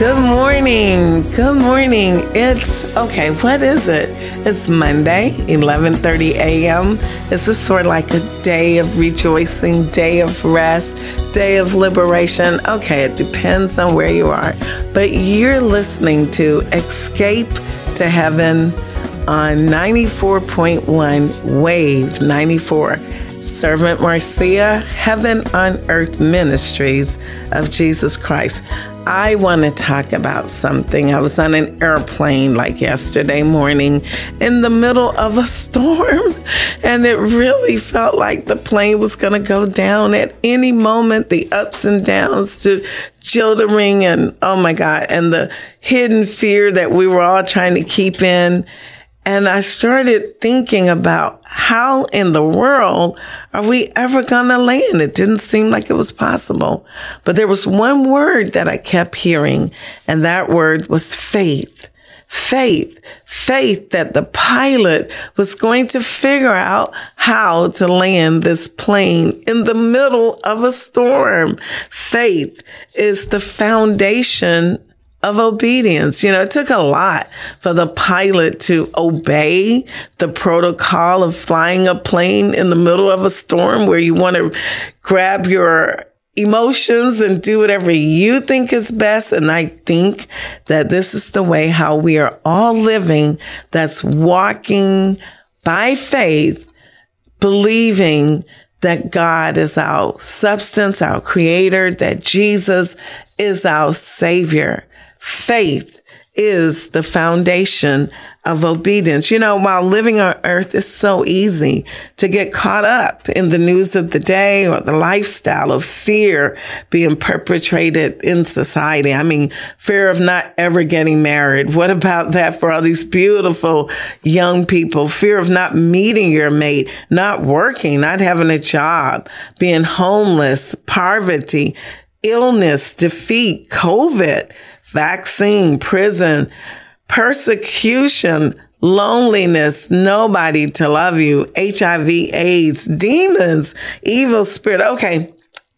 Good morning. Good morning. It's okay. What is it? It's Monday, 11:30 a.m. Is this sort of like a day of rejoicing, day of rest, day of liberation? Okay, it depends on where you are. But you're listening to Escape to Heaven on 94.1 Wave 94. Servant Marcia, Heaven on Earth Ministries of Jesus Christ. I want to talk about something. I was on an airplane like yesterday morning in the middle of a storm, and it really felt like the plane was going to go down at any moment. The ups and downs to jilting, and oh my God, and the hidden fear that we were all trying to keep in. And I started thinking about how in the world are we ever going to land? It didn't seem like it was possible. But there was one word that I kept hearing, and that word was faith. Faith, faith that the pilot was going to figure out how to land this plane in the middle of a storm. Faith is the foundation of obedience. You know, it took a lot for the pilot to obey the protocol of flying a plane in the middle of a storm where you want to grab your emotions and do whatever you think is best. And I think that this is the way how we are all living that's walking by faith, believing that God is our substance, our creator, that Jesus is our savior. Faith is the foundation of obedience. You know, while living on earth is so easy to get caught up in the news of the day or the lifestyle of fear being perpetrated in society. I mean, fear of not ever getting married. What about that for all these beautiful young people? Fear of not meeting your mate, not working, not having a job, being homeless, poverty, illness, defeat, COVID vaccine, prison, persecution, loneliness, nobody to love you, HIV, AIDS, demons, evil spirit. Okay.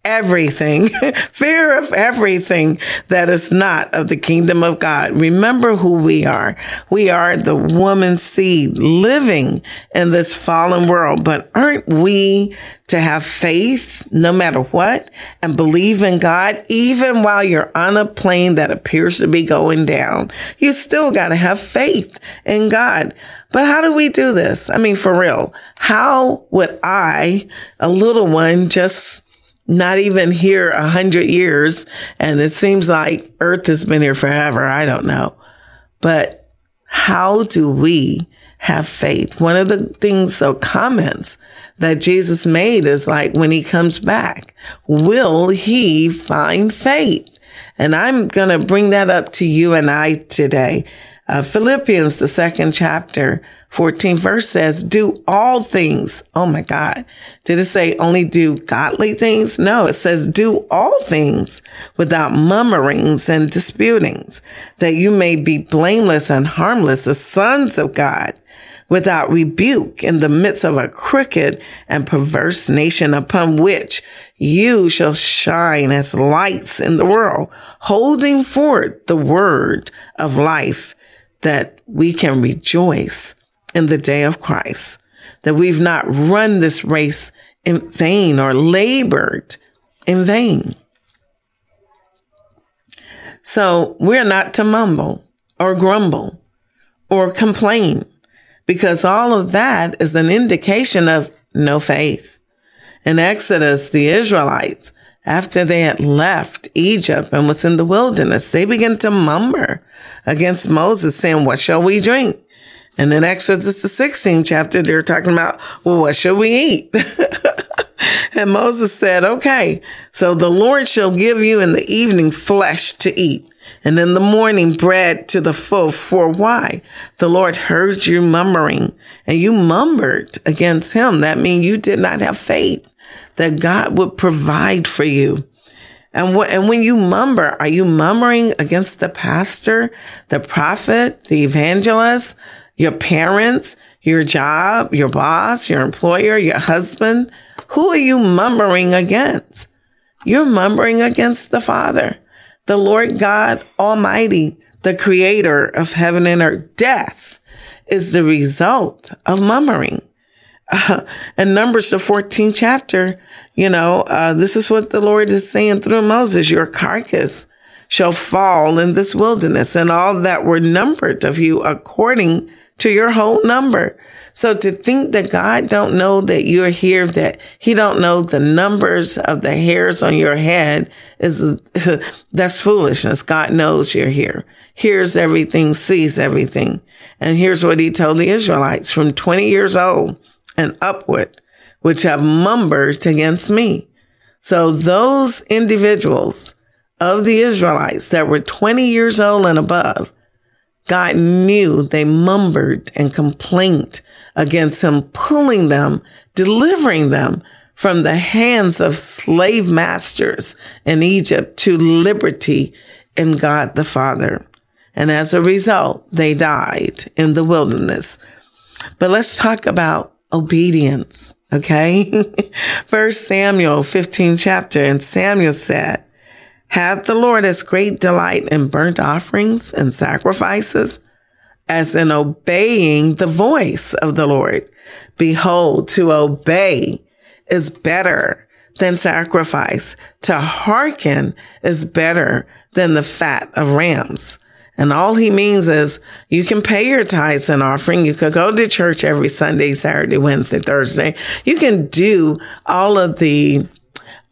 Everything, fear of everything that is not of the kingdom of God. Remember who we are. We are the woman seed living in this fallen world, but aren't we to have faith no matter what and believe in God, even while you're on a plane that appears to be going down. You still got to have faith in God. But how do we do this? I mean, for real, how would I, a little one, just not even here a hundred years, and it seems like Earth has been here forever. I don't know. But how do we have faith? One of the things, so comments that Jesus made is like, when he comes back, will he find faith? And I'm going to bring that up to you and I today. Uh, Philippians, the second chapter, 14th verse says, do all things. Oh my God. Did it say only do godly things? No, it says do all things without murmurings and disputings, that you may be blameless and harmless, the sons of God, without rebuke in the midst of a crooked and perverse nation upon which you shall shine as lights in the world, holding forth the word of life that we can rejoice in the day of Christ, that we've not run this race in vain or labored in vain. So we're not to mumble or grumble or complain because all of that is an indication of no faith. In Exodus, the Israelites after they had left Egypt and was in the wilderness, they began to murmur against Moses, saying, What shall we drink? And in Exodus, the 16th chapter, they're talking about, Well, what shall we eat? and Moses said, Okay, so the Lord shall give you in the evening flesh to eat. And in the morning, bread to the full. For why? The Lord heard you murmuring and you murmured against him. That means you did not have faith that God would provide for you. And, wh- and when you murmur, are you murmuring against the pastor, the prophet, the evangelist, your parents, your job, your boss, your employer, your husband? Who are you murmuring against? You're murmuring against the Father, the Lord God Almighty, the creator of heaven and earth. Death is the result of murmuring. Uh, and Numbers, the 14th chapter, you know, uh, this is what the Lord is saying through Moses, your carcass shall fall in this wilderness and all that were numbered of you according to your whole number. So to think that God don't know that you're here, that he don't know the numbers of the hairs on your head is, that's foolishness. God knows you're here, hears everything, sees everything. And here's what he told the Israelites from 20 years old and upward, which have mumbled against me. So those individuals of the Israelites that were 20 years old and above, God knew they mumbled and complained against him, pulling them, delivering them from the hands of slave masters in Egypt to liberty in God the Father. And as a result, they died in the wilderness. But let's talk about obedience. Okay. First Samuel 15 chapter and Samuel said, hath the Lord as great delight in burnt offerings and sacrifices as in obeying the voice of the Lord. Behold, to obey is better than sacrifice. To hearken is better than the fat of rams. And all he means is you can pay your tithes and offering. You can go to church every Sunday, Saturday, Wednesday, Thursday. You can do all of the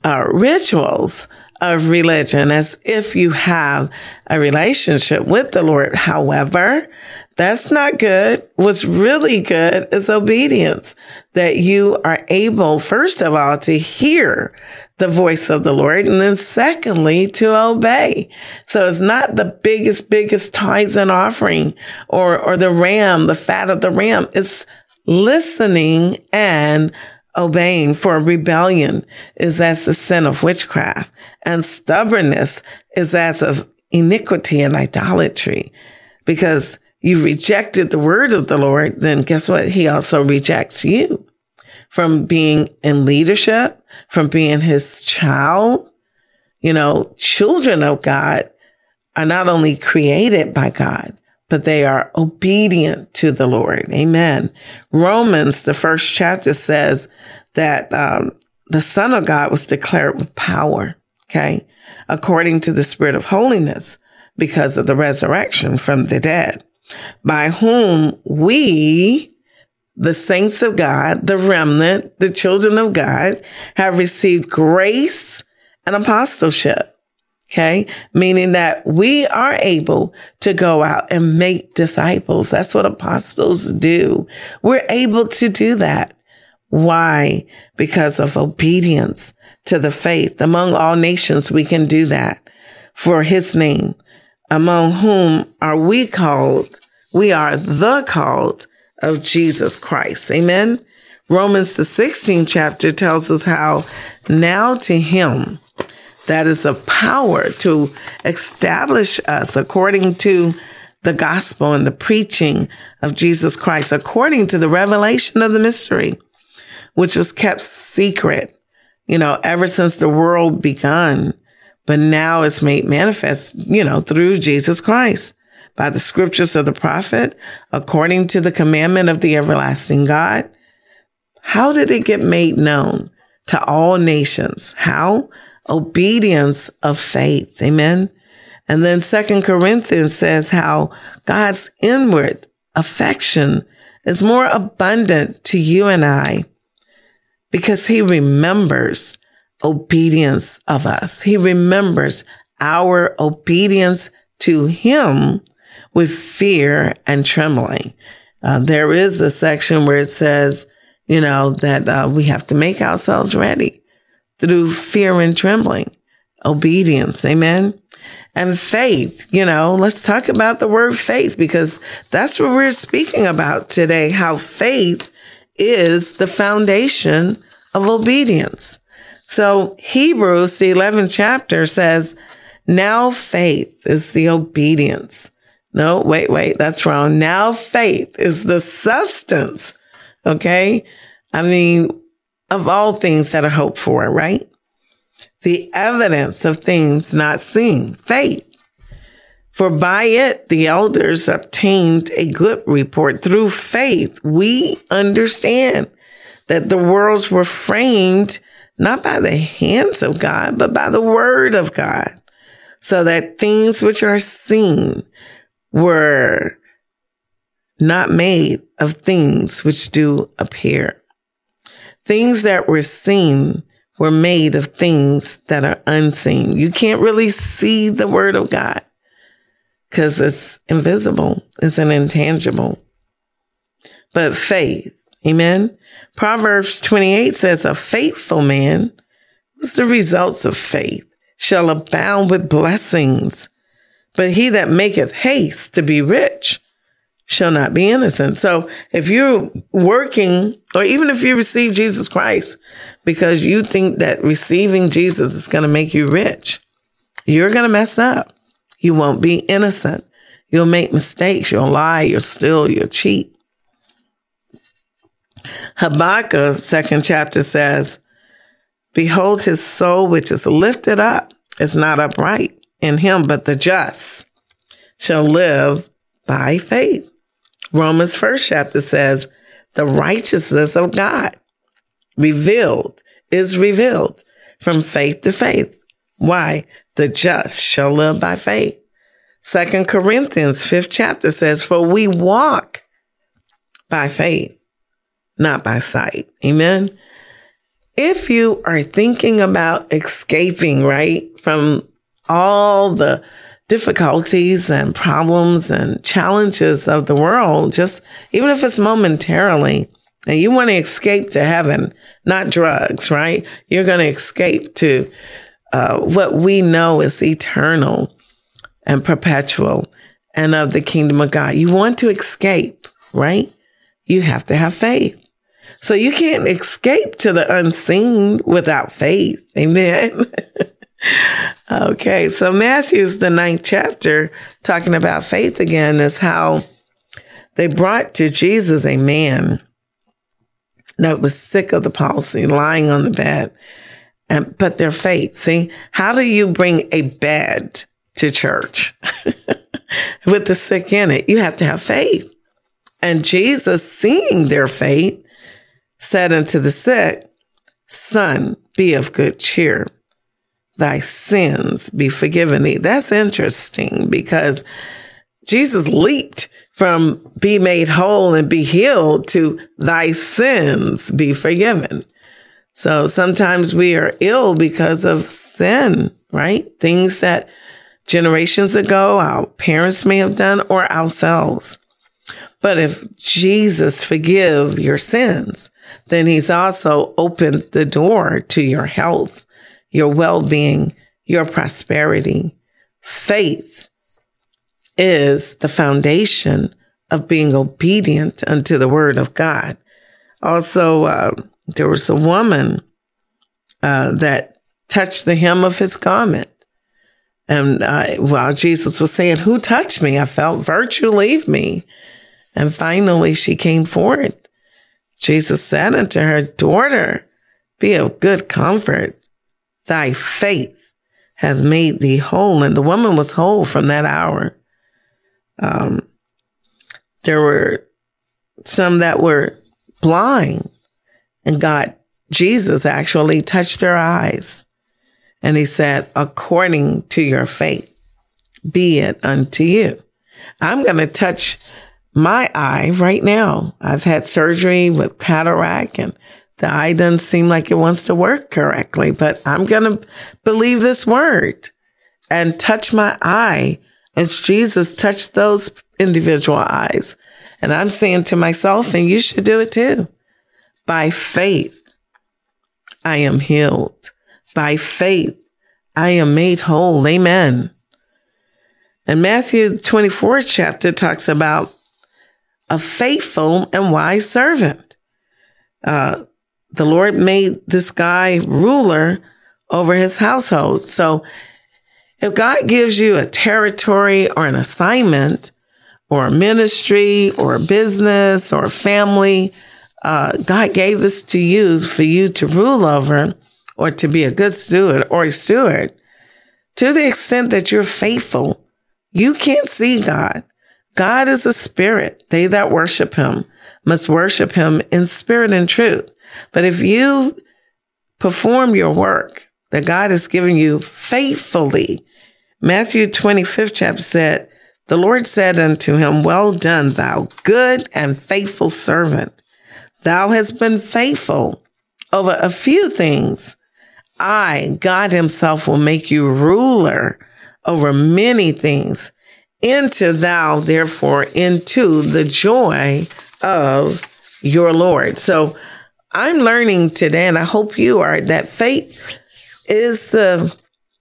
uh, rituals of religion as if you have a relationship with the Lord. However, that's not good. What's really good is obedience that you are able, first of all, to hear the voice of the Lord. And then secondly, to obey. So it's not the biggest, biggest tithes and offering or, or the ram, the fat of the ram. It's listening and obeying for rebellion is as the sin of witchcraft and stubbornness is as of iniquity and idolatry because you rejected the word of the Lord. Then guess what? He also rejects you from being in leadership, from being his child. You know, children of God are not only created by God, but they are obedient to the Lord. Amen. Romans, the first chapter says that um, the Son of God was declared with power, okay, according to the Spirit of holiness because of the resurrection from the dead, by whom we, the saints of God, the remnant, the children of God, have received grace and apostleship Okay. Meaning that we are able to go out and make disciples. That's what apostles do. We're able to do that. Why? Because of obedience to the faith. Among all nations, we can do that for his name, among whom are we called? We are the called of Jesus Christ. Amen. Romans, the 16th chapter tells us how now to him that is a power to establish us according to the gospel and the preaching of Jesus Christ, according to the revelation of the mystery, which was kept secret, you know, ever since the world begun, but now is made manifest, you know, through Jesus Christ by the scriptures of the prophet, according to the commandment of the everlasting God. How did it get made known to all nations? How? Obedience of faith. Amen. And then second Corinthians says how God's inward affection is more abundant to you and I because he remembers obedience of us. He remembers our obedience to him with fear and trembling. Uh, there is a section where it says, you know, that uh, we have to make ourselves ready through fear and trembling, obedience. Amen. And faith, you know, let's talk about the word faith because that's what we're speaking about today. How faith is the foundation of obedience. So Hebrews, the 11th chapter says, now faith is the obedience. No, wait, wait, that's wrong. Now faith is the substance. Okay. I mean, of all things that are hoped for, right? The evidence of things not seen, faith. For by it the elders obtained a good report. Through faith, we understand that the worlds were framed not by the hands of God, but by the word of God, so that things which are seen were not made of things which do appear. Things that were seen were made of things that are unseen. You can't really see the word of God because it's invisible. It's an intangible. But faith, amen. Proverbs 28 says a faithful man, what's the results of faith, shall abound with blessings. But he that maketh haste to be rich shall not be innocent. So if you're working, or even if you receive Jesus Christ because you think that receiving Jesus is going to make you rich, you're going to mess up. You won't be innocent. You'll make mistakes. You'll lie. You'll steal. You'll cheat. Habakkuk, second chapter says, Behold, his soul which is lifted up is not upright in him, but the just shall live by faith. Romans first chapter says, the righteousness of God revealed is revealed from faith to faith. Why? The just shall live by faith. Second Corinthians fifth chapter says, for we walk by faith, not by sight. Amen. If you are thinking about escaping, right, from all the difficulties and problems and challenges of the world, just even if it's momentarily, and you want to escape to heaven, not drugs, right? You're going to escape to uh, what we know is eternal and perpetual and of the kingdom of God. You want to escape, right? You have to have faith. So you can't escape to the unseen without faith. Amen. okay. So Matthew's the ninth chapter talking about faith again is how they brought to Jesus a man that was sick of the palsy, lying on the bed. And, but their faith, see, how do you bring a bed to church with the sick in it? You have to have faith. And Jesus, seeing their faith, said unto the sick, Son, be of good cheer thy sins be forgiven thee. That's interesting because Jesus leaped from be made whole and be healed to thy sins be forgiven. So sometimes we are ill because of sin, right? Things that generations ago our parents may have done or ourselves. But if Jesus forgive your sins, then he's also opened the door to your health your well being, your prosperity. Faith is the foundation of being obedient unto the word of God. Also, uh, there was a woman uh, that touched the hem of his garment. And uh, while Jesus was saying, Who touched me? I felt virtue leave me. And finally, she came forth. Jesus said unto her, Daughter, be of good comfort thy faith hath made thee whole. And the woman was whole from that hour. Um, there were some that were blind and God, Jesus actually touched their eyes. And he said, according to your faith, be it unto you. I'm going to touch my eye right now. I've had surgery with cataract and The eye doesn't seem like it wants to work correctly, but I'm going to believe this word and touch my eye as Jesus touched those individual eyes. And I'm saying to myself, and you should do it too. By faith, I am healed. By faith, I am made whole. Amen. And Matthew 24 chapter talks about a faithful and wise servant. Uh, the Lord made this guy ruler over his household. So if God gives you a territory or an assignment or a ministry or a business or a family, uh, God gave this to you for you to rule over or to be a good steward or a steward. To the extent that you're faithful, you can't see God. God is a spirit. They that worship him must worship him in spirit and truth. But if you perform your work that God has given you faithfully, Matthew 25th chapter said, the Lord said unto him, well done, thou good and faithful servant. Thou hast been faithful over a few things. I, God himself will make you ruler over many things. Enter thou therefore into the joy of your Lord. So I'm learning today, and I hope you are, that faith is the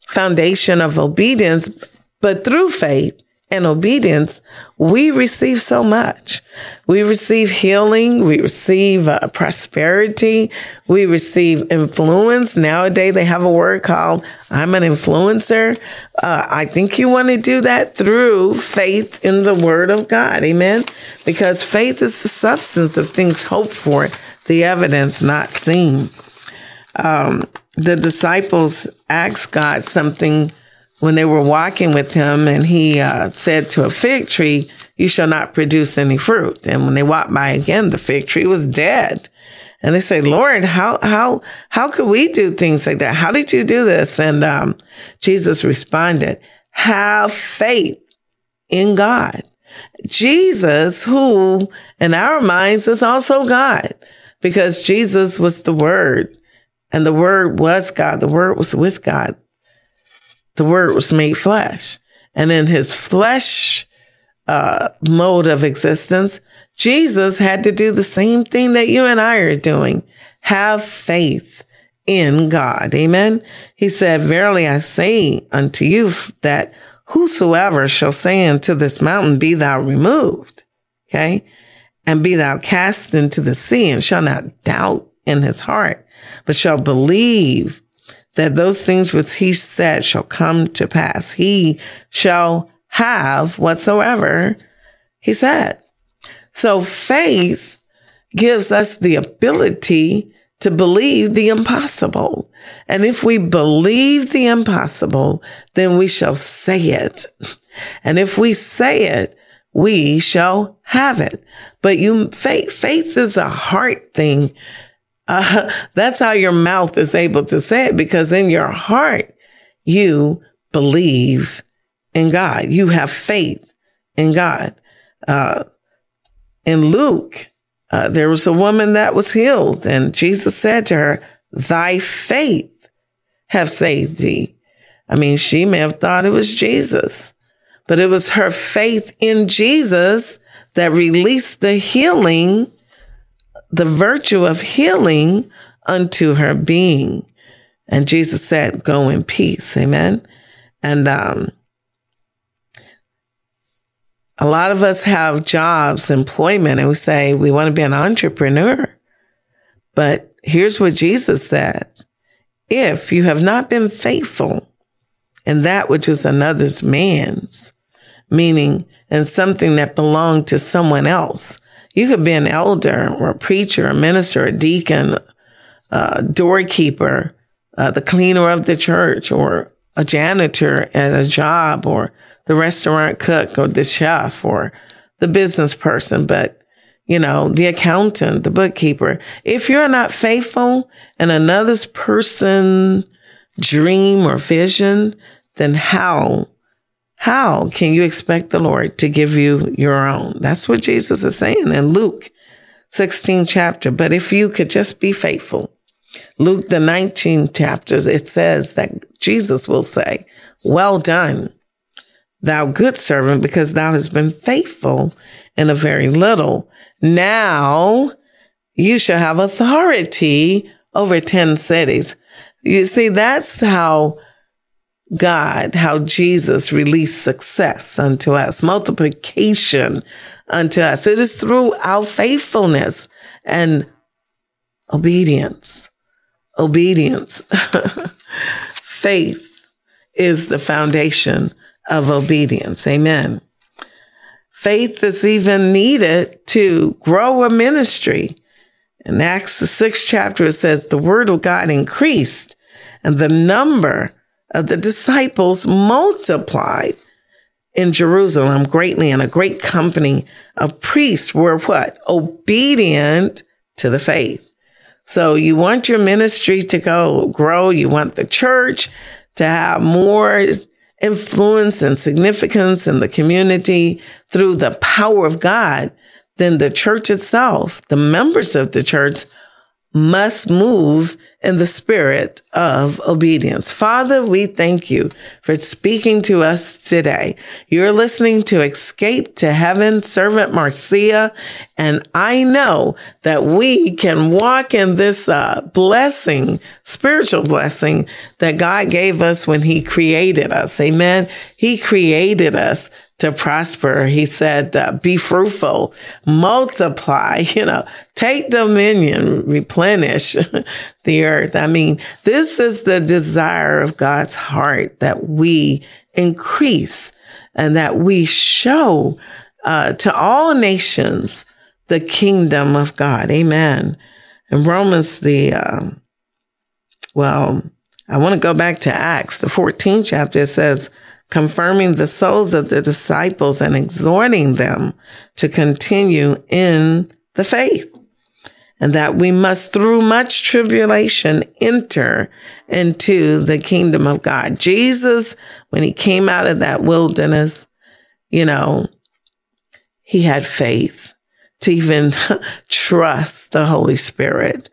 foundation of obedience, but through faith, and obedience, we receive so much. We receive healing. We receive uh, prosperity. We receive influence. Nowadays, they have a word called I'm an influencer. Uh, I think you want to do that through faith in the word of God. Amen. Because faith is the substance of things hoped for, the evidence not seen. Um, the disciples asked God something when they were walking with him and he uh, said to a fig tree, you shall not produce any fruit. And when they walked by again, the fig tree was dead. And they said, Lord, how, how, how could we do things like that? How did you do this? And, um, Jesus responded, have faith in God. Jesus, who in our minds is also God because Jesus was the word and the word was God. The word was with God the word was made flesh. And in his flesh uh, mode of existence, Jesus had to do the same thing that you and I are doing. Have faith in God. Amen. He said, verily I say unto you that whosoever shall say unto this mountain, be thou removed. Okay. And be thou cast into the sea and shall not doubt in his heart, but shall believe that those things which he said shall come to pass. He shall have whatsoever he said. So faith gives us the ability to believe the impossible. And if we believe the impossible, then we shall say it. And if we say it, we shall have it. But you, faith, faith is a heart thing. Uh, that's how your mouth is able to say it because in your heart, you believe in God. You have faith in God. Uh, in Luke, uh, there was a woman that was healed and Jesus said to her, thy faith have saved thee. I mean, she may have thought it was Jesus, but it was her faith in Jesus that released the healing the virtue of healing unto her being. And Jesus said, go in peace. Amen. And, um, a lot of us have jobs, employment, and we say we want to be an entrepreneur. But here's what Jesus said. If you have not been faithful in that which is another's man's, meaning in something that belonged to someone else, you could be an elder or a preacher, a minister, a deacon, a doorkeeper, uh, the cleaner of the church, or a janitor at a job, or the restaurant cook, or the chef, or the business person. But you know, the accountant, the bookkeeper. If you're not faithful in another person's dream or vision, then how how can you expect the Lord to give you your own? That's what Jesus is saying in Luke 16 chapter. But if you could just be faithful, Luke, the 19 chapters, it says that Jesus will say, Well done, thou good servant, because thou hast been faithful in a very little. Now you shall have authority over 10 cities. You see, that's how God, how Jesus released success unto us, multiplication unto us. It is through our faithfulness and obedience. Obedience. Faith is the foundation of obedience. Amen. Faith is even needed to grow a ministry. In Acts, the sixth chapter, it says, the word of God increased and the number of the disciples multiplied in Jerusalem greatly and a great company of priests were what? Obedient to the faith. So you want your ministry to go grow. You want the church to have more influence and significance in the community through the power of God. Then the church itself, the members of the church must move in the spirit of obedience. Father, we thank you for speaking to us today. You're listening to Escape to Heaven, Servant Marcia, and I know that we can walk in this uh, blessing, spiritual blessing that God gave us when he created us. Amen. He created us to prosper. He said, uh, be fruitful, multiply, you know, take dominion, replenish the earth. I mean, this is the desire of God's heart that we increase and that we show uh, to all nations the kingdom of God. Amen. In Romans, the, uh, well, I want to go back to Acts, the 14th chapter. Says, confirming the souls of the disciples and exhorting them to continue in the faith. And that we must through much tribulation enter into the kingdom of God. Jesus, when he came out of that wilderness, you know, he had faith to even trust the Holy Spirit.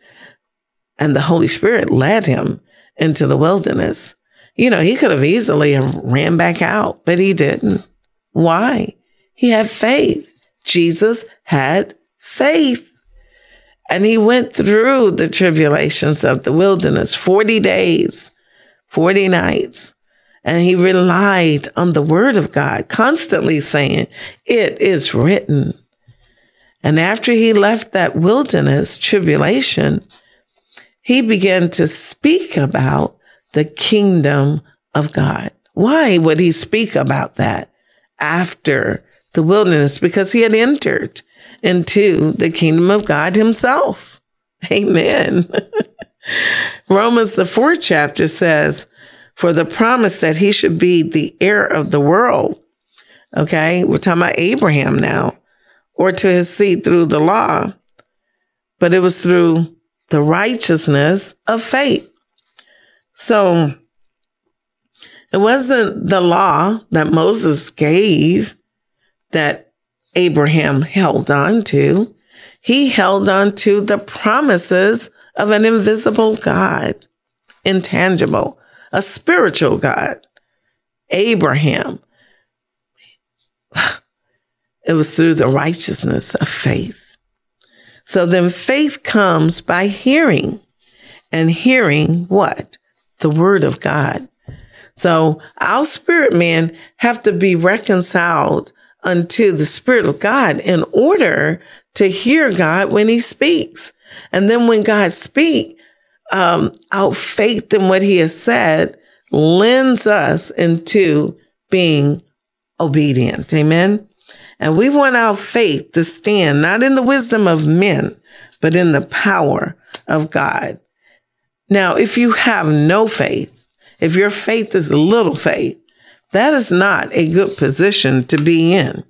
And the Holy Spirit led him into the wilderness. You know, he could have easily have ran back out, but he didn't. Why? He had faith. Jesus had faith. And he went through the tribulations of the wilderness 40 days, 40 nights. And he relied on the word of God, constantly saying, It is written. And after he left that wilderness tribulation, he began to speak about the kingdom of God. Why would he speak about that after the wilderness? Because he had entered into the kingdom of God himself. Amen. Romans, the fourth chapter says, for the promise that he should be the heir of the world. Okay. We're talking about Abraham now or to his seed through the law, but it was through the righteousness of faith. So it wasn't the law that Moses gave that Abraham held on to. He held on to the promises of an invisible God, intangible, a spiritual God. Abraham. It was through the righteousness of faith. So then faith comes by hearing and hearing what? The word of God. So our spirit man have to be reconciled unto the spirit of God in order to hear God when he speaks. And then when God speak, um, our faith in what he has said lends us into being obedient. Amen. And we want our faith to stand not in the wisdom of men, but in the power of God. Now, if you have no faith, if your faith is little faith, that is not a good position to be in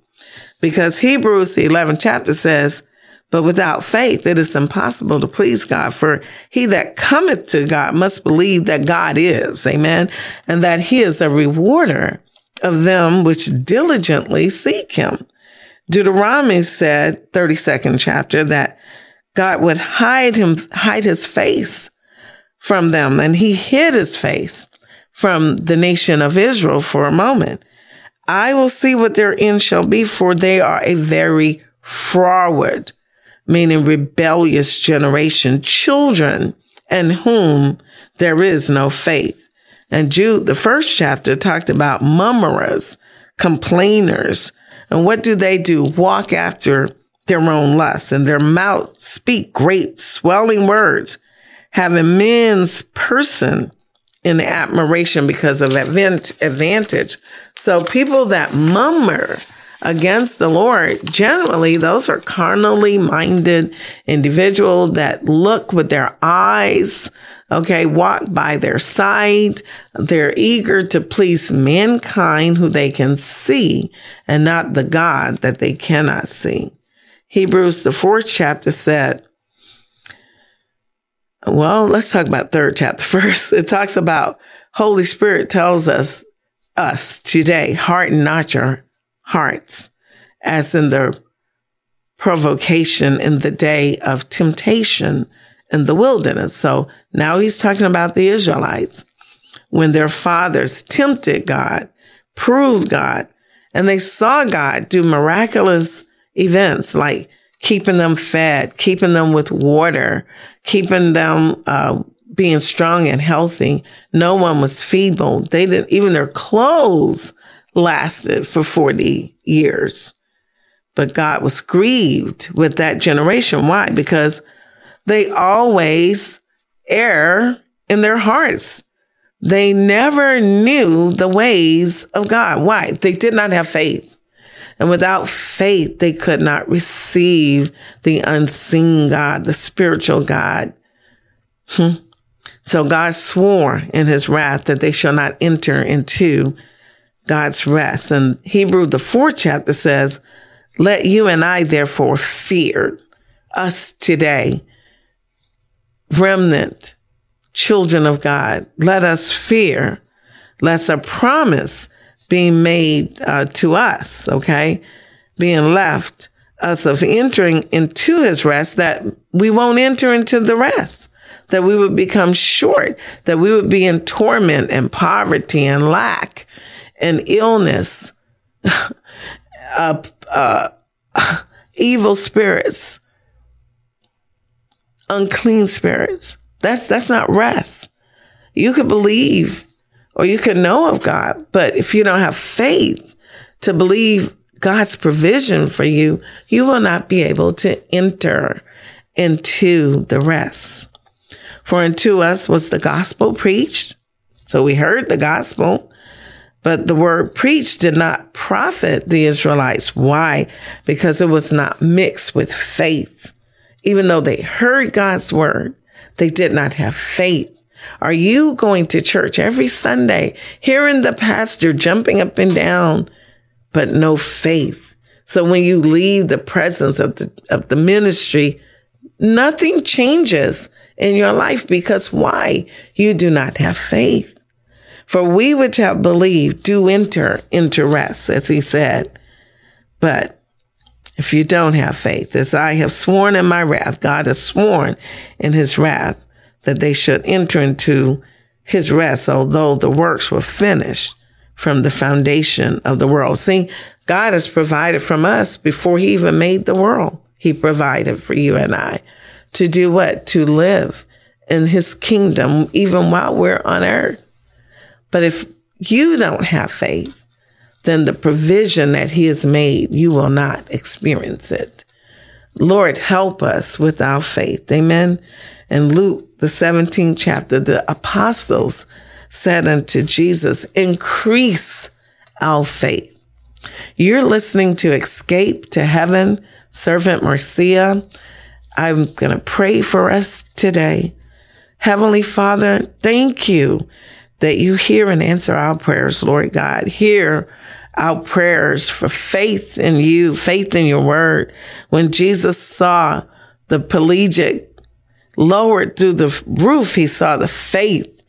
because Hebrews, the 11th chapter says, but without faith, it is impossible to please God. For he that cometh to God must believe that God is, amen, and that he is a rewarder of them which diligently seek him. Deuteronomy said, 32nd chapter, that God would hide him, hide his face from them. And he hid his face from the nation of Israel for a moment. I will see what their end shall be, for they are a very froward, meaning rebellious generation, children in whom there is no faith. And Jude, the first chapter talked about murmurers, complainers. And what do they do? Walk after their own lusts and their mouths speak great swelling words, having men's person in admiration because of advantage. So people that murmur against the Lord, generally those are carnally minded individuals that look with their eyes, okay, walk by their sight. They're eager to please mankind who they can see and not the God that they cannot see. Hebrews, the fourth chapter said, well, let's talk about third chapter first. It talks about Holy Spirit tells us, us today, harden not your hearts as in the provocation in the day of temptation in the wilderness. So now he's talking about the Israelites when their fathers tempted God, proved God, and they saw God do miraculous events like keeping them fed, keeping them with water, keeping them uh, being strong and healthy. No one was feeble. They didn't, even their clothes lasted for 40 years. But God was grieved with that generation. Why? Because they always err in their hearts. They never knew the ways of God. Why? They did not have faith. And without faith, they could not receive the unseen God, the spiritual God. Hmm. So God swore in his wrath that they shall not enter into God's rest. And Hebrew, the fourth chapter says, let you and I therefore fear us today, remnant, children of God. Let us fear lest a promise being made uh, to us, okay, being left us of entering into his rest, that we won't enter into the rest, that we would become short, that we would be in torment and poverty and lack and illness, uh, uh, evil spirits, unclean spirits. That's, that's not rest. You could believe or you could know of God. But if you don't have faith to believe God's provision for you, you will not be able to enter into the rest. For unto us was the gospel preached. So we heard the gospel, but the word preached did not profit the Israelites. Why? Because it was not mixed with faith. Even though they heard God's word, they did not have faith are you going to church every Sunday, hearing the pastor jumping up and down, but no faith? So when you leave the presence of the, of the ministry, nothing changes in your life because why? You do not have faith. For we which have believed do enter into rest, as he said. But if you don't have faith, as I have sworn in my wrath, God has sworn in his wrath that they should enter into his rest, although the works were finished from the foundation of the world. See, God has provided from us before he even made the world. He provided for you and I to do what? To live in his kingdom, even while we're on earth. But if you don't have faith, then the provision that he has made, you will not experience it. Lord, help us with our faith. Amen. In Luke, the 17th chapter, the apostles said unto Jesus, increase our faith. You're listening to Escape to Heaven, Servant Marcia. I'm going to pray for us today. Heavenly Father, thank you that you hear and answer our prayers, Lord God. Hear our prayers for faith in you, faith in your word. When Jesus saw the paralytic lowered through the roof, he saw the faith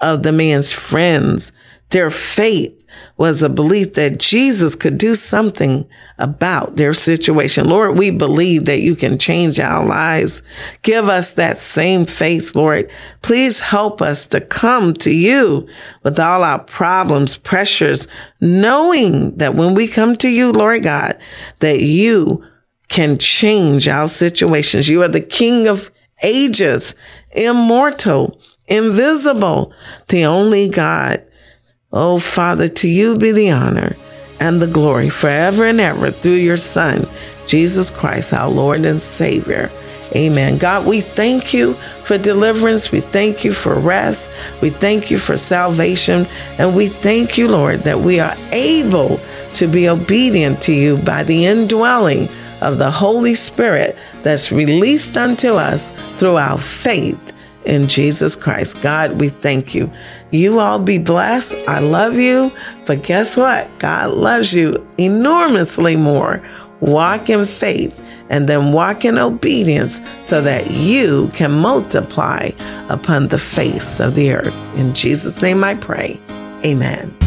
of the man's friends, their faith was a belief that Jesus could do something about their situation. Lord, we believe that you can change our lives. Give us that same faith, Lord. Please help us to come to you with all our problems, pressures, knowing that when we come to you, Lord God, that you can change our situations. You are the King of ages, immortal, invisible, the only God Oh, Father, to you be the honor and the glory forever and ever through your Son, Jesus Christ, our Lord and Savior. Amen. God, we thank you for deliverance. We thank you for rest. We thank you for salvation. And we thank you, Lord, that we are able to be obedient to you by the indwelling of the Holy Spirit that's released unto us through our faith in Jesus Christ. God, we thank you. You all be blessed. I love you. But guess what? God loves you enormously more. Walk in faith and then walk in obedience so that you can multiply upon the face of the earth. In Jesus' name I pray. Amen.